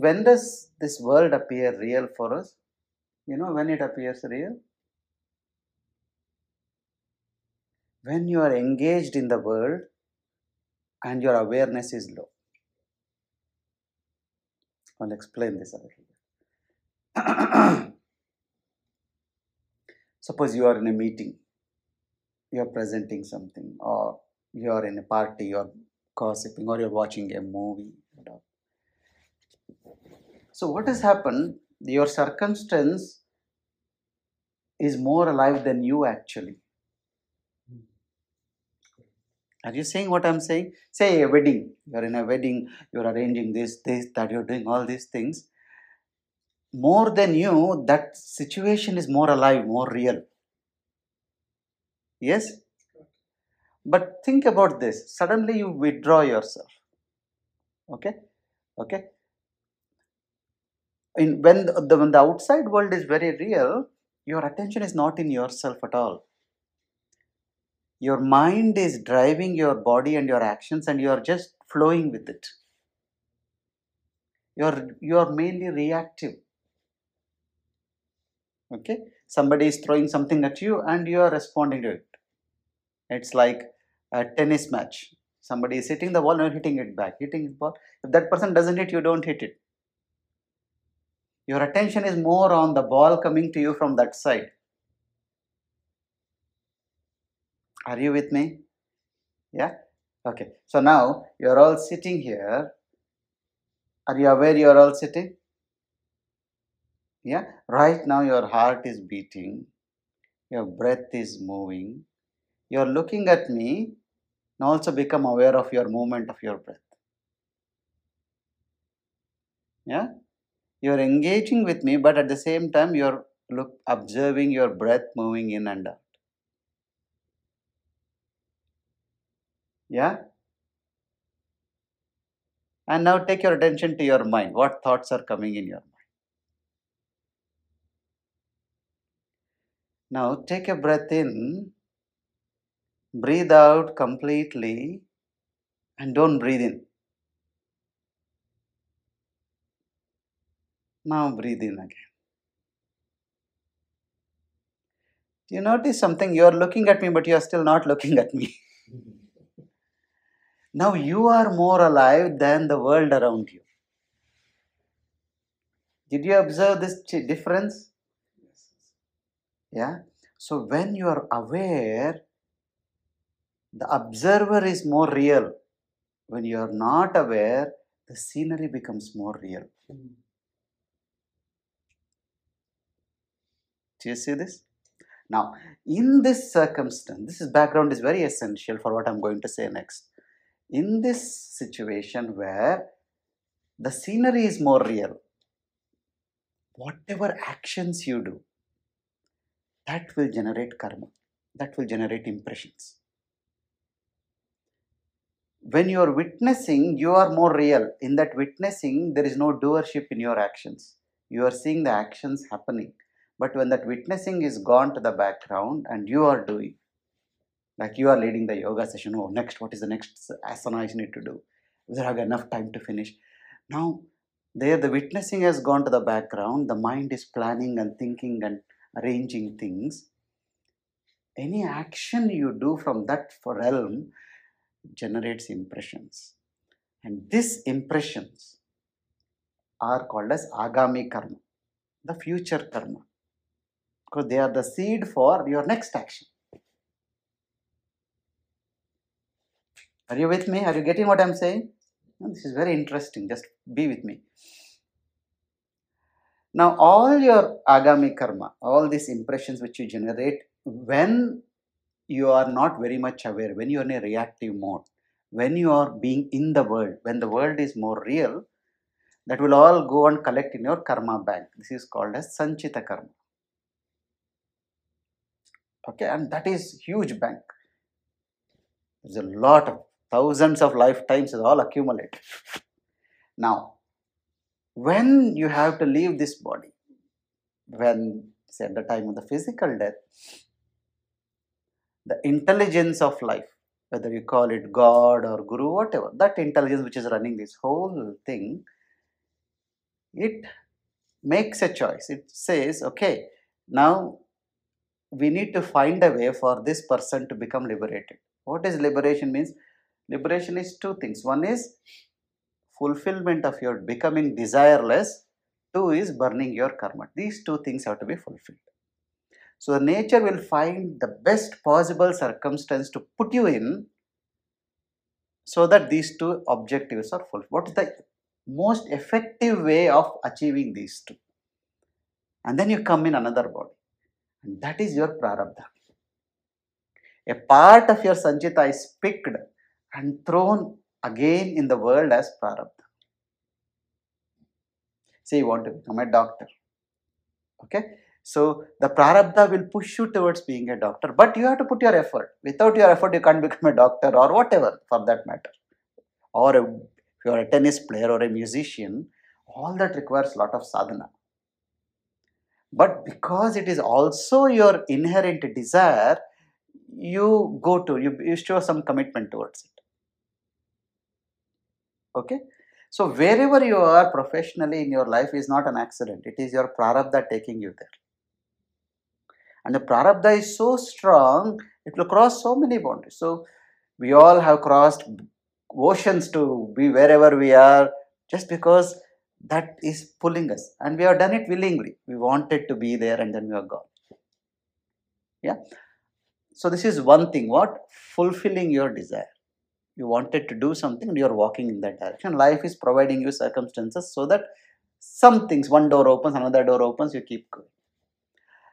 When does this world appear real for us? You know when it appears real? When you are engaged in the world and your awareness is low. I'll explain this a little bit. Suppose you are in a meeting, you are presenting something, or you are in a party, are gossiping, or you're watching a movie. So, what has happened? Your circumstance is more alive than you actually. Are you saying what I'm saying? Say a wedding. You're in a wedding, you're arranging this, this, that, you're doing all these things. More than you, that situation is more alive, more real. Yes? But think about this. Suddenly you withdraw yourself. Okay? Okay? In when the, when the outside world is very real, your attention is not in yourself at all. Your mind is driving your body and your actions and you are just flowing with it. You are you are mainly reactive. Okay? Somebody is throwing something at you and you are responding to it. It's like a tennis match. Somebody is hitting the ball and hitting it back. Hitting the ball. If that person doesn't hit you don't hit it your attention is more on the ball coming to you from that side Are you with me? Yeah? Okay. So now you're all sitting here. Are you aware you're all sitting? Yeah? Right now your heart is beating, your breath is moving. You're looking at me and also become aware of your movement of your breath. Yeah? You're engaging with me, but at the same time you're look observing your breath moving in and out. Yeah? And now take your attention to your mind. What thoughts are coming in your mind? Now take a breath in, breathe out completely, and don't breathe in. Now breathe in again. Do you notice something? You are looking at me, but you are still not looking at me. Now you are more alive than the world around you. Did you observe this difference? Yeah. So when you are aware, the observer is more real. When you are not aware, the scenery becomes more real. Hmm. Do you see this? Now, in this circumstance, this is background is very essential for what I'm going to say next. In this situation where the scenery is more real, whatever actions you do, that will generate karma, that will generate impressions. When you are witnessing, you are more real. In that witnessing, there is no doership in your actions. You are seeing the actions happening. But when that witnessing is gone to the background and you are doing, like you are leading the yoga session, oh, next, what is the next asana I need to do? Whether I have enough time to finish? Now, there the witnessing has gone to the background, the mind is planning and thinking and arranging things. Any action you do from that realm generates impressions. And these impressions are called as agami karma, the future karma because they are the seed for your next action. Are you with me? Are you getting what I'm saying? This is very interesting. Just be with me. Now, all your agami karma, all these impressions which you generate when you are not very much aware, when you are in a reactive mode, when you are being in the world, when the world is more real, that will all go and collect in your karma bank. This is called as Sanchita karma. Okay, and that is huge bank. There's a lot of thousands of lifetimes is all accumulated. Now, when you have to leave this body, when say at the time of the physical death, the intelligence of life, whether you call it God or Guru, whatever, that intelligence which is running this whole thing, it makes a choice. It says, okay, now we need to find a way for this person to become liberated. What is liberation means? Liberation is two things. One is fulfillment of your becoming desireless. Two is burning your karma. These two things have to be fulfilled. So the nature will find the best possible circumstance to put you in so that these two objectives are fulfilled. What is the most effective way of achieving these two? And then you come in another body. And that is your prarabdha. A part of your sanchita is picked and thrown again in the world as prarabdha. Say you want to become a doctor. Okay? So the prarabdha will push you towards being a doctor, but you have to put your effort. Without your effort, you can't become a doctor or whatever for that matter. Or a, if you are a tennis player or a musician, all that requires a lot of sadhana. But because it is also your inherent desire, you go to, you, you show some commitment towards it. Okay? So wherever you are professionally in your life is not an accident. It is your prarabdha taking you there. And the prarabdha is so strong, it will cross so many boundaries. So we all have crossed oceans to be wherever we are just because that is pulling us. And we have done it willingly. We wanted to be there and then we are gone. Yeah. So this is one thing. What? Fulfilling your desire you wanted to do something and you're walking in that direction life is providing you circumstances so that some things one door opens another door opens you keep going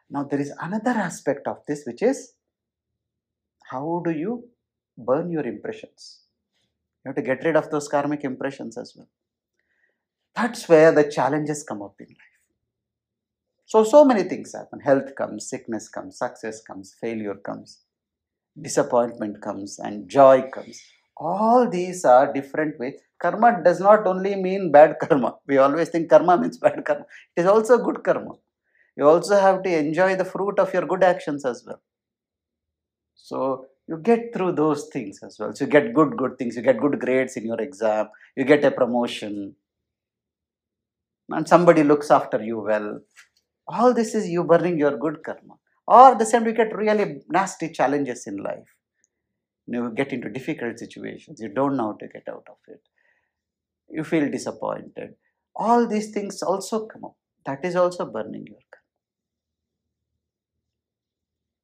now there is another aspect of this which is how do you burn your impressions you have to get rid of those karmic impressions as well that's where the challenges come up in life. So so many things happen. Health comes sickness comes success comes failure comes disappointment comes and joy comes. All these are different ways. Karma does not only mean bad karma. We always think karma means bad karma. It is also good karma. You also have to enjoy the fruit of your good actions as well. So you get through those things as well. So you get good good things. You get good grades in your exam. You get a promotion and somebody looks after you well. All this is you burning your good karma. Or the same you get really nasty challenges in life. You get into difficult situations. You don't know how to get out of it. You feel disappointed. All these things also come up. That is also burning your karma.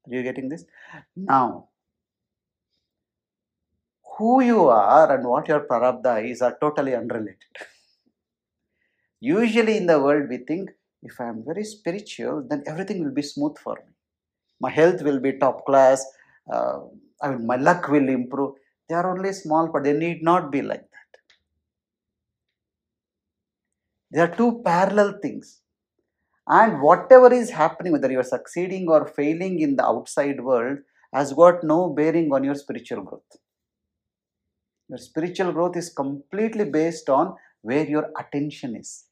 Are you getting this? Now who you are and what your prarabdha is are totally unrelated usually in the world we think if i am very spiritual then everything will be smooth for me my health will be top class uh, I mean, my luck will improve. They are only small, but they need not be like that. They are two parallel things. And whatever is happening, whether you are succeeding or failing in the outside world, has got no bearing on your spiritual growth. Your spiritual growth is completely based on where your attention is.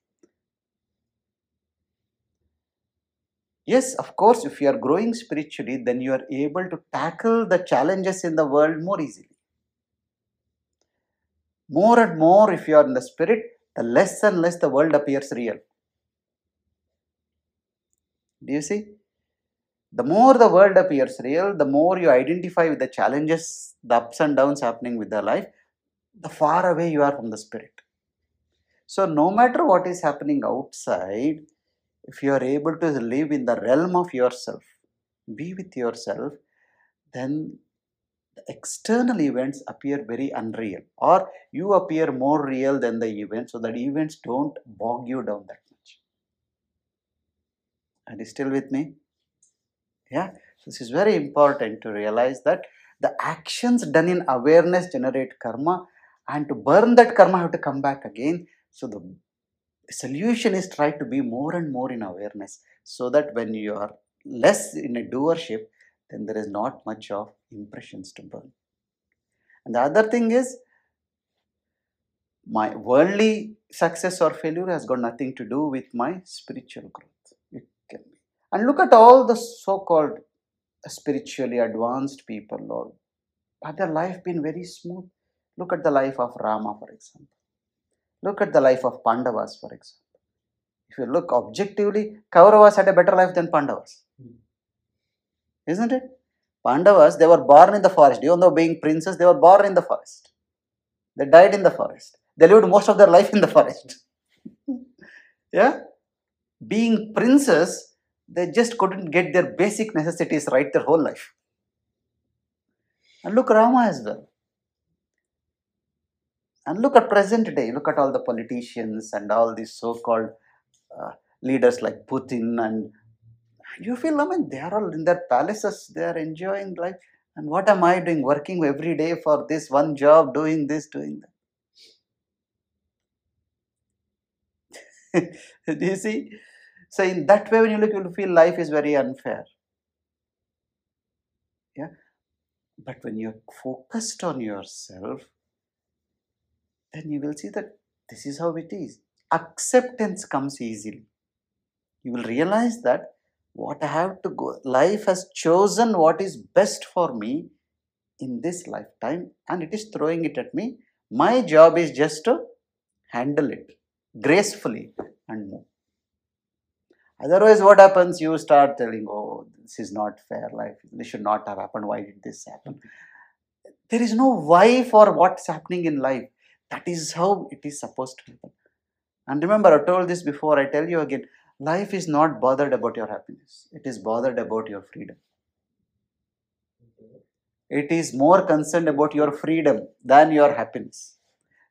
Yes, of course, if you are growing spiritually, then you are able to tackle the challenges in the world more easily. More and more, if you are in the spirit, the less and less the world appears real. Do you see? The more the world appears real, the more you identify with the challenges, the ups and downs happening with the life, the far away you are from the spirit. So, no matter what is happening outside, if you are able to live in the realm of yourself, be with yourself, then the external events appear very unreal, or you appear more real than the events, so that events don't bog you down that much. Are you still with me? Yeah, this is very important to realize that The actions done in awareness generate karma, and to burn that karma, have to come back again. So the solution is try to be more and more in awareness, so that when you are less in a doership, then there is not much of impressions to burn. And the other thing is, my worldly success or failure has got nothing to do with my spiritual growth. It can be. And look at all the so called spiritually advanced people, or had their life been very smooth? Look at the life of Rama, for example. Look at the life of Pandavas, for example. If you look objectively, Kauravas had a better life than Pandavas. Isn't it? Pandavas, they were born in the forest. Even though being princes, they were born in the forest. They died in the forest. They lived most of their life in the forest. yeah? Being princes, they just couldn't get their basic necessities right their whole life. And look Rama as well. And look at present day. Look at all the politicians and all these so-called uh, leaders like Putin and you feel, I mean, they are all in their palaces, they are enjoying life. And what am I doing? Working every day for this one job, doing this, doing that. Do you see? So, in that way, when you look, you'll feel life is very unfair. Yeah. But when you're focused on yourself, then you will see that this is how it is. Acceptance comes easily. You will realize that what I have to go, life has chosen what is best for me in this lifetime and it is throwing it at me. My job is just to handle it gracefully and move. Otherwise, what happens? You start telling, oh, this is not fair life. This should not have happened. Why did this happen? There is no why for what's happening in life. That is how it is supposed to happen. And remember, I told this before, I tell you again life is not bothered about your happiness, it is bothered about your freedom. It is more concerned about your freedom than your happiness.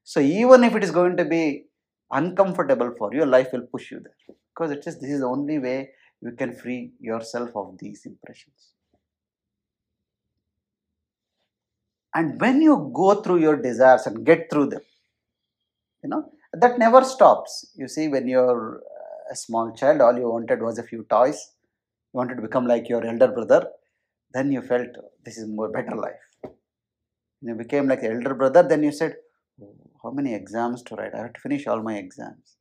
So, even if it is going to be uncomfortable for you, life will push you there because it is this is the only way you can free yourself of these impressions. And when you go through your desires and get through them, you know, that never stops. You see, when you're a small child, all you wanted was a few toys. You wanted to become like your elder brother. Then you felt this is more better life. You became like the elder brother, then you said, oh, How many exams to write? I have to finish all my exams.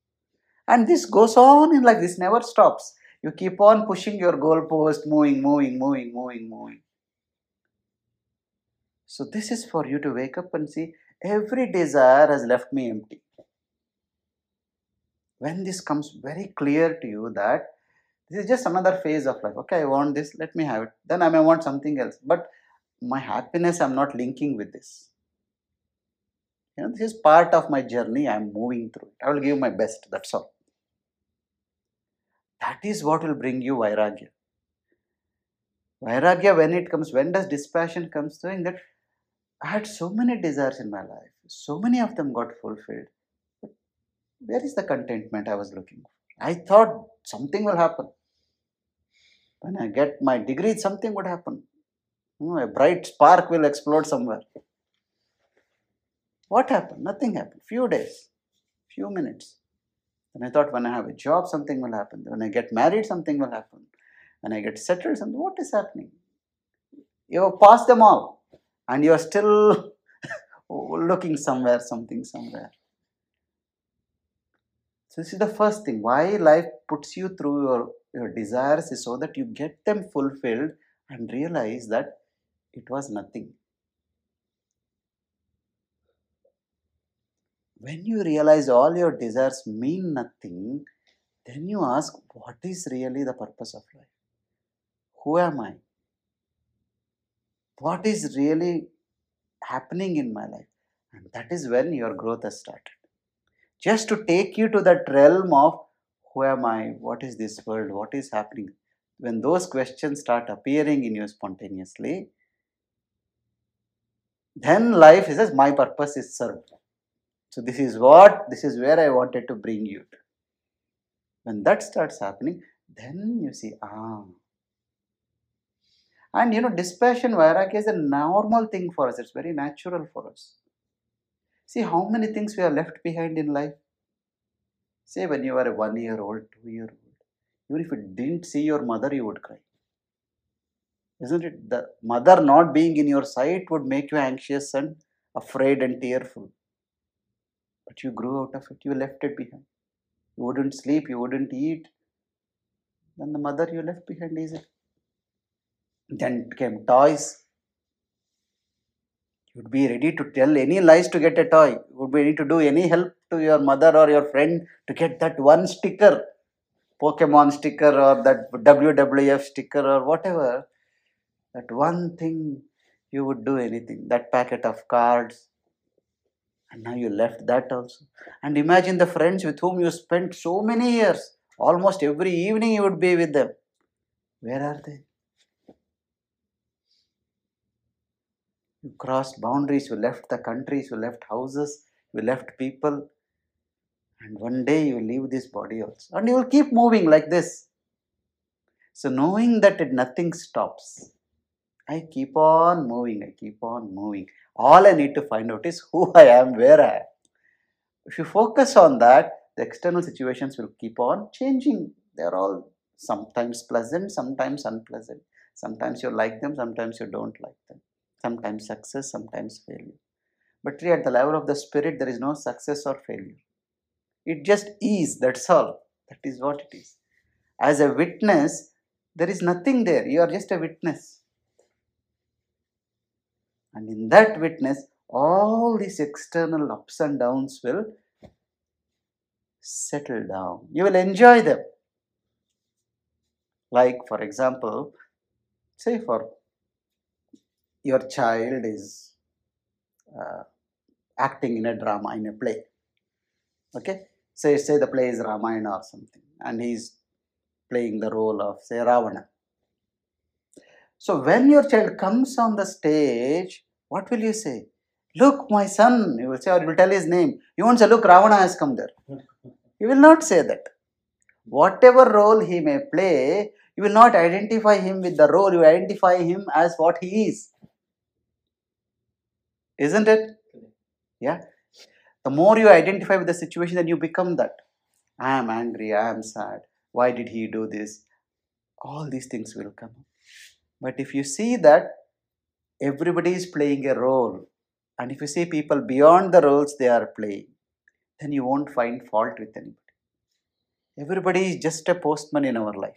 And this goes on in like this never stops. You keep on pushing your goalpost, moving, moving, moving, moving, moving. So, this is for you to wake up and see every desire has left me empty when this comes very clear to you that this is just another phase of life. Okay i want this let me have it. Then i may want something else. But my happiness i'm not linking with this. You know this is part of my journey. I'm moving through it. I will give my best that's all. That is what will bring you vairagya. Vairagya when it comes when does dispassion comes doing that i had so many desires in my life. So many of them got fulfilled where is the contentment I was looking for? I thought something will happen. When I get my degree, something would happen. You know, a bright spark will explode somewhere. What happened? Nothing happened. Few days, few minutes. And I thought when I have a job, something will happen. When I get married, something will happen. When I get settled, something. What is happening? You have passed them all, and you are still looking somewhere, something somewhere. So this is the first thing. Why life puts you through your, your desires is so that you get them fulfilled and realize that it was nothing. When you realize all your desires mean nothing, then you ask, what is really the purpose of life? Who am I? What is really happening in my life? And that is when your growth has started just to take you to that realm of who am I, what is this world, what is happening. When those questions start appearing in you spontaneously, then life is as my purpose is served. So, this is what, this is where I wanted to bring you to. When that starts happening, then you see, ah. And you know, dispassion, vairagya is a normal thing for us, it's very natural for us. See how many things we are left behind in life. Say, when you were a one year old, two year old, even if you didn't see your mother, you would cry. Isn't it? The mother not being in your sight would make you anxious and afraid and tearful. But you grew out of it, you left it behind. You wouldn't sleep, you wouldn't eat. Then the mother you left behind easily. Then came toys. You'd be ready to tell any lies to get a toy. You would be ready to do any help to your mother or your friend to get that one sticker, Pokemon sticker or that WWF sticker or whatever. That one thing you would do anything. That packet of cards. And now you left that also. And imagine the friends with whom you spent so many years. Almost every evening you would be with them. Where are they? You crossed boundaries, you left the countries, you left houses, you left people, and one day you leave this body also. And you will keep moving like this. So, knowing that it, nothing stops, I keep on moving, I keep on moving. All I need to find out is who I am, where I am. If you focus on that, the external situations will keep on changing. They're all sometimes pleasant, sometimes unpleasant. Sometimes you like them, sometimes you don't like them sometimes success, sometimes failure. But really, at the level of the spirit, there is no success or failure. It just is, that's all. That is what it is. As a witness, there is nothing there. You are just a witness. And in that witness, all these external ups and downs will settle down. You will enjoy them. Like, for example, say for your child is uh, acting in a drama in a play. Okay? Say say the play is ramayana or something and he's playing the role of say ravana. So when your child comes on the stage what will you say? Look my son you will say or you will tell his name. You won't say look ravana has come there. You will not say that. Whatever role he may play you will not identify him with the role you identify him as what he is isn't it? Yeah. The more you identify with the situation, then you become that. I am angry, I am sad. Why did he do this? All these things will come up. But if you see that everybody is playing a role, and if you see people beyond the roles they are playing, then you won't find fault with anybody. Everybody is just a postman in our life.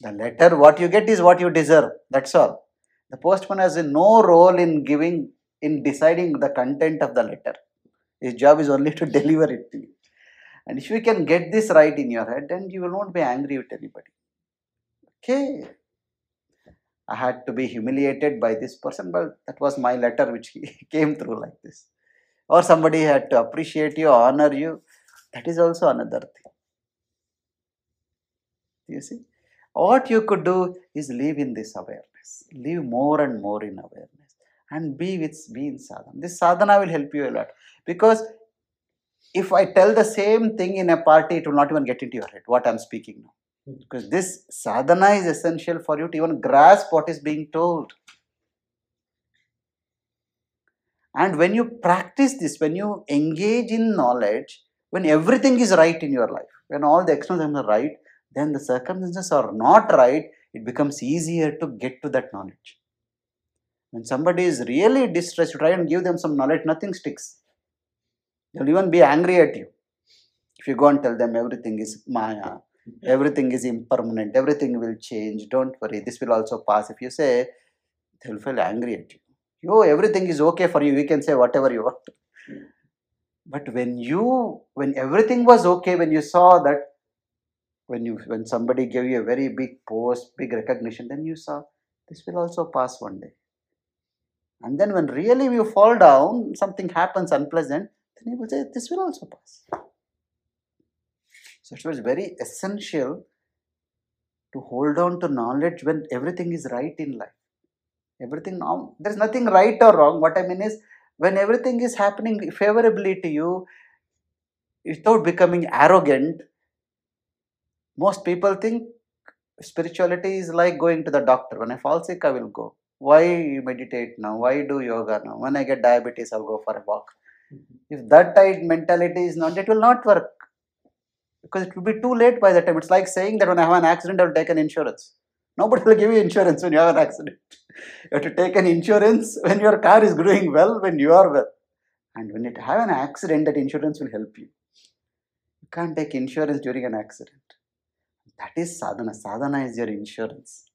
The letter, what you get is what you deserve. That's all. The postman has no role in giving in deciding the content of the letter. His job is only to deliver it to you. And if you can get this right in your head, then you will not be angry with anybody. Okay. I had to be humiliated by this person, but that was my letter which came through like this. Or somebody had to appreciate you, honor you. That is also another thing. You see? What you could do is live in this awareness. Live more and more in awareness and be with be in sadhana. This sadhana will help you a lot because if I tell the same thing in a party, it will not even get into your head what I'm speaking now. Hmm. Because this sadhana is essential for you to even grasp what is being told. And when you practice this, when you engage in knowledge, when everything is right in your life, when all the external things are right, then the circumstances are not right, it becomes easier to get to that knowledge. When somebody is really distressed, you try and give them some knowledge, nothing sticks. They'll even be angry at you. If you go and tell them everything is Maya, everything is impermanent, everything will change, don't worry, this will also pass. If you say, they'll feel angry at you. Yo, everything is okay for you, you can say whatever you want. But when you, when everything was okay, when you saw that, when you, when somebody gave you a very big post, big recognition, then you saw this will also pass one day. And then when really you fall down, something happens unpleasant, then you will say, this will also pass. So it was very essential to hold on to knowledge when everything is right in life. Everything now, there's nothing right or wrong. What I mean is, when everything is happening favorably to you, without becoming arrogant, most people think spirituality is like going to the doctor. When I fall sick, I will go. Why you meditate now? Why do yoga now? When I get diabetes, I'll go for a walk. If that type mentality is not, it will not work because it will be too late by the time. It's like saying that when I have an accident, I'll take an insurance. Nobody will give you insurance when you have an accident. You have to take an insurance when your car is doing well, when you are well. And when you have an accident, that insurance will help you. You can't take insurance during an accident. That is sadhana. Sadhana is your insurance.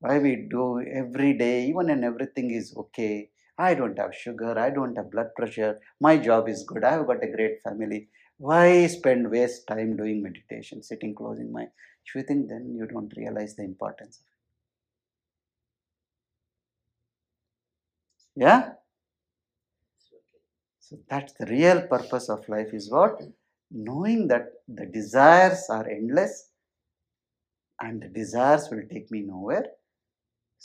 Why we do every day, even when everything is okay. I don't have sugar, I don't have blood pressure, my job is good, I have got a great family. Why spend waste time doing meditation, sitting closing my if you think then you don't realize the importance of it. Yeah? So that's the real purpose of life is what? Knowing that the desires are endless and the desires will take me nowhere.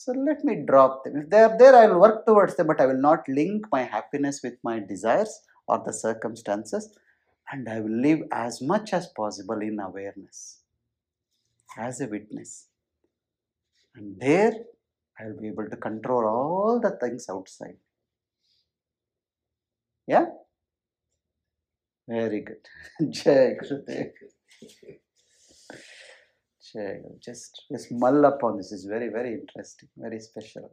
So let me drop them. If they are there, I will work towards them, but I will not link my happiness with my desires or the circumstances, and I will live as much as possible in awareness as a witness. And there I will be able to control all the things outside. Yeah? Very good. Jai Gurudev. Guru. Just, just mull upon this. is very, very interesting, very special.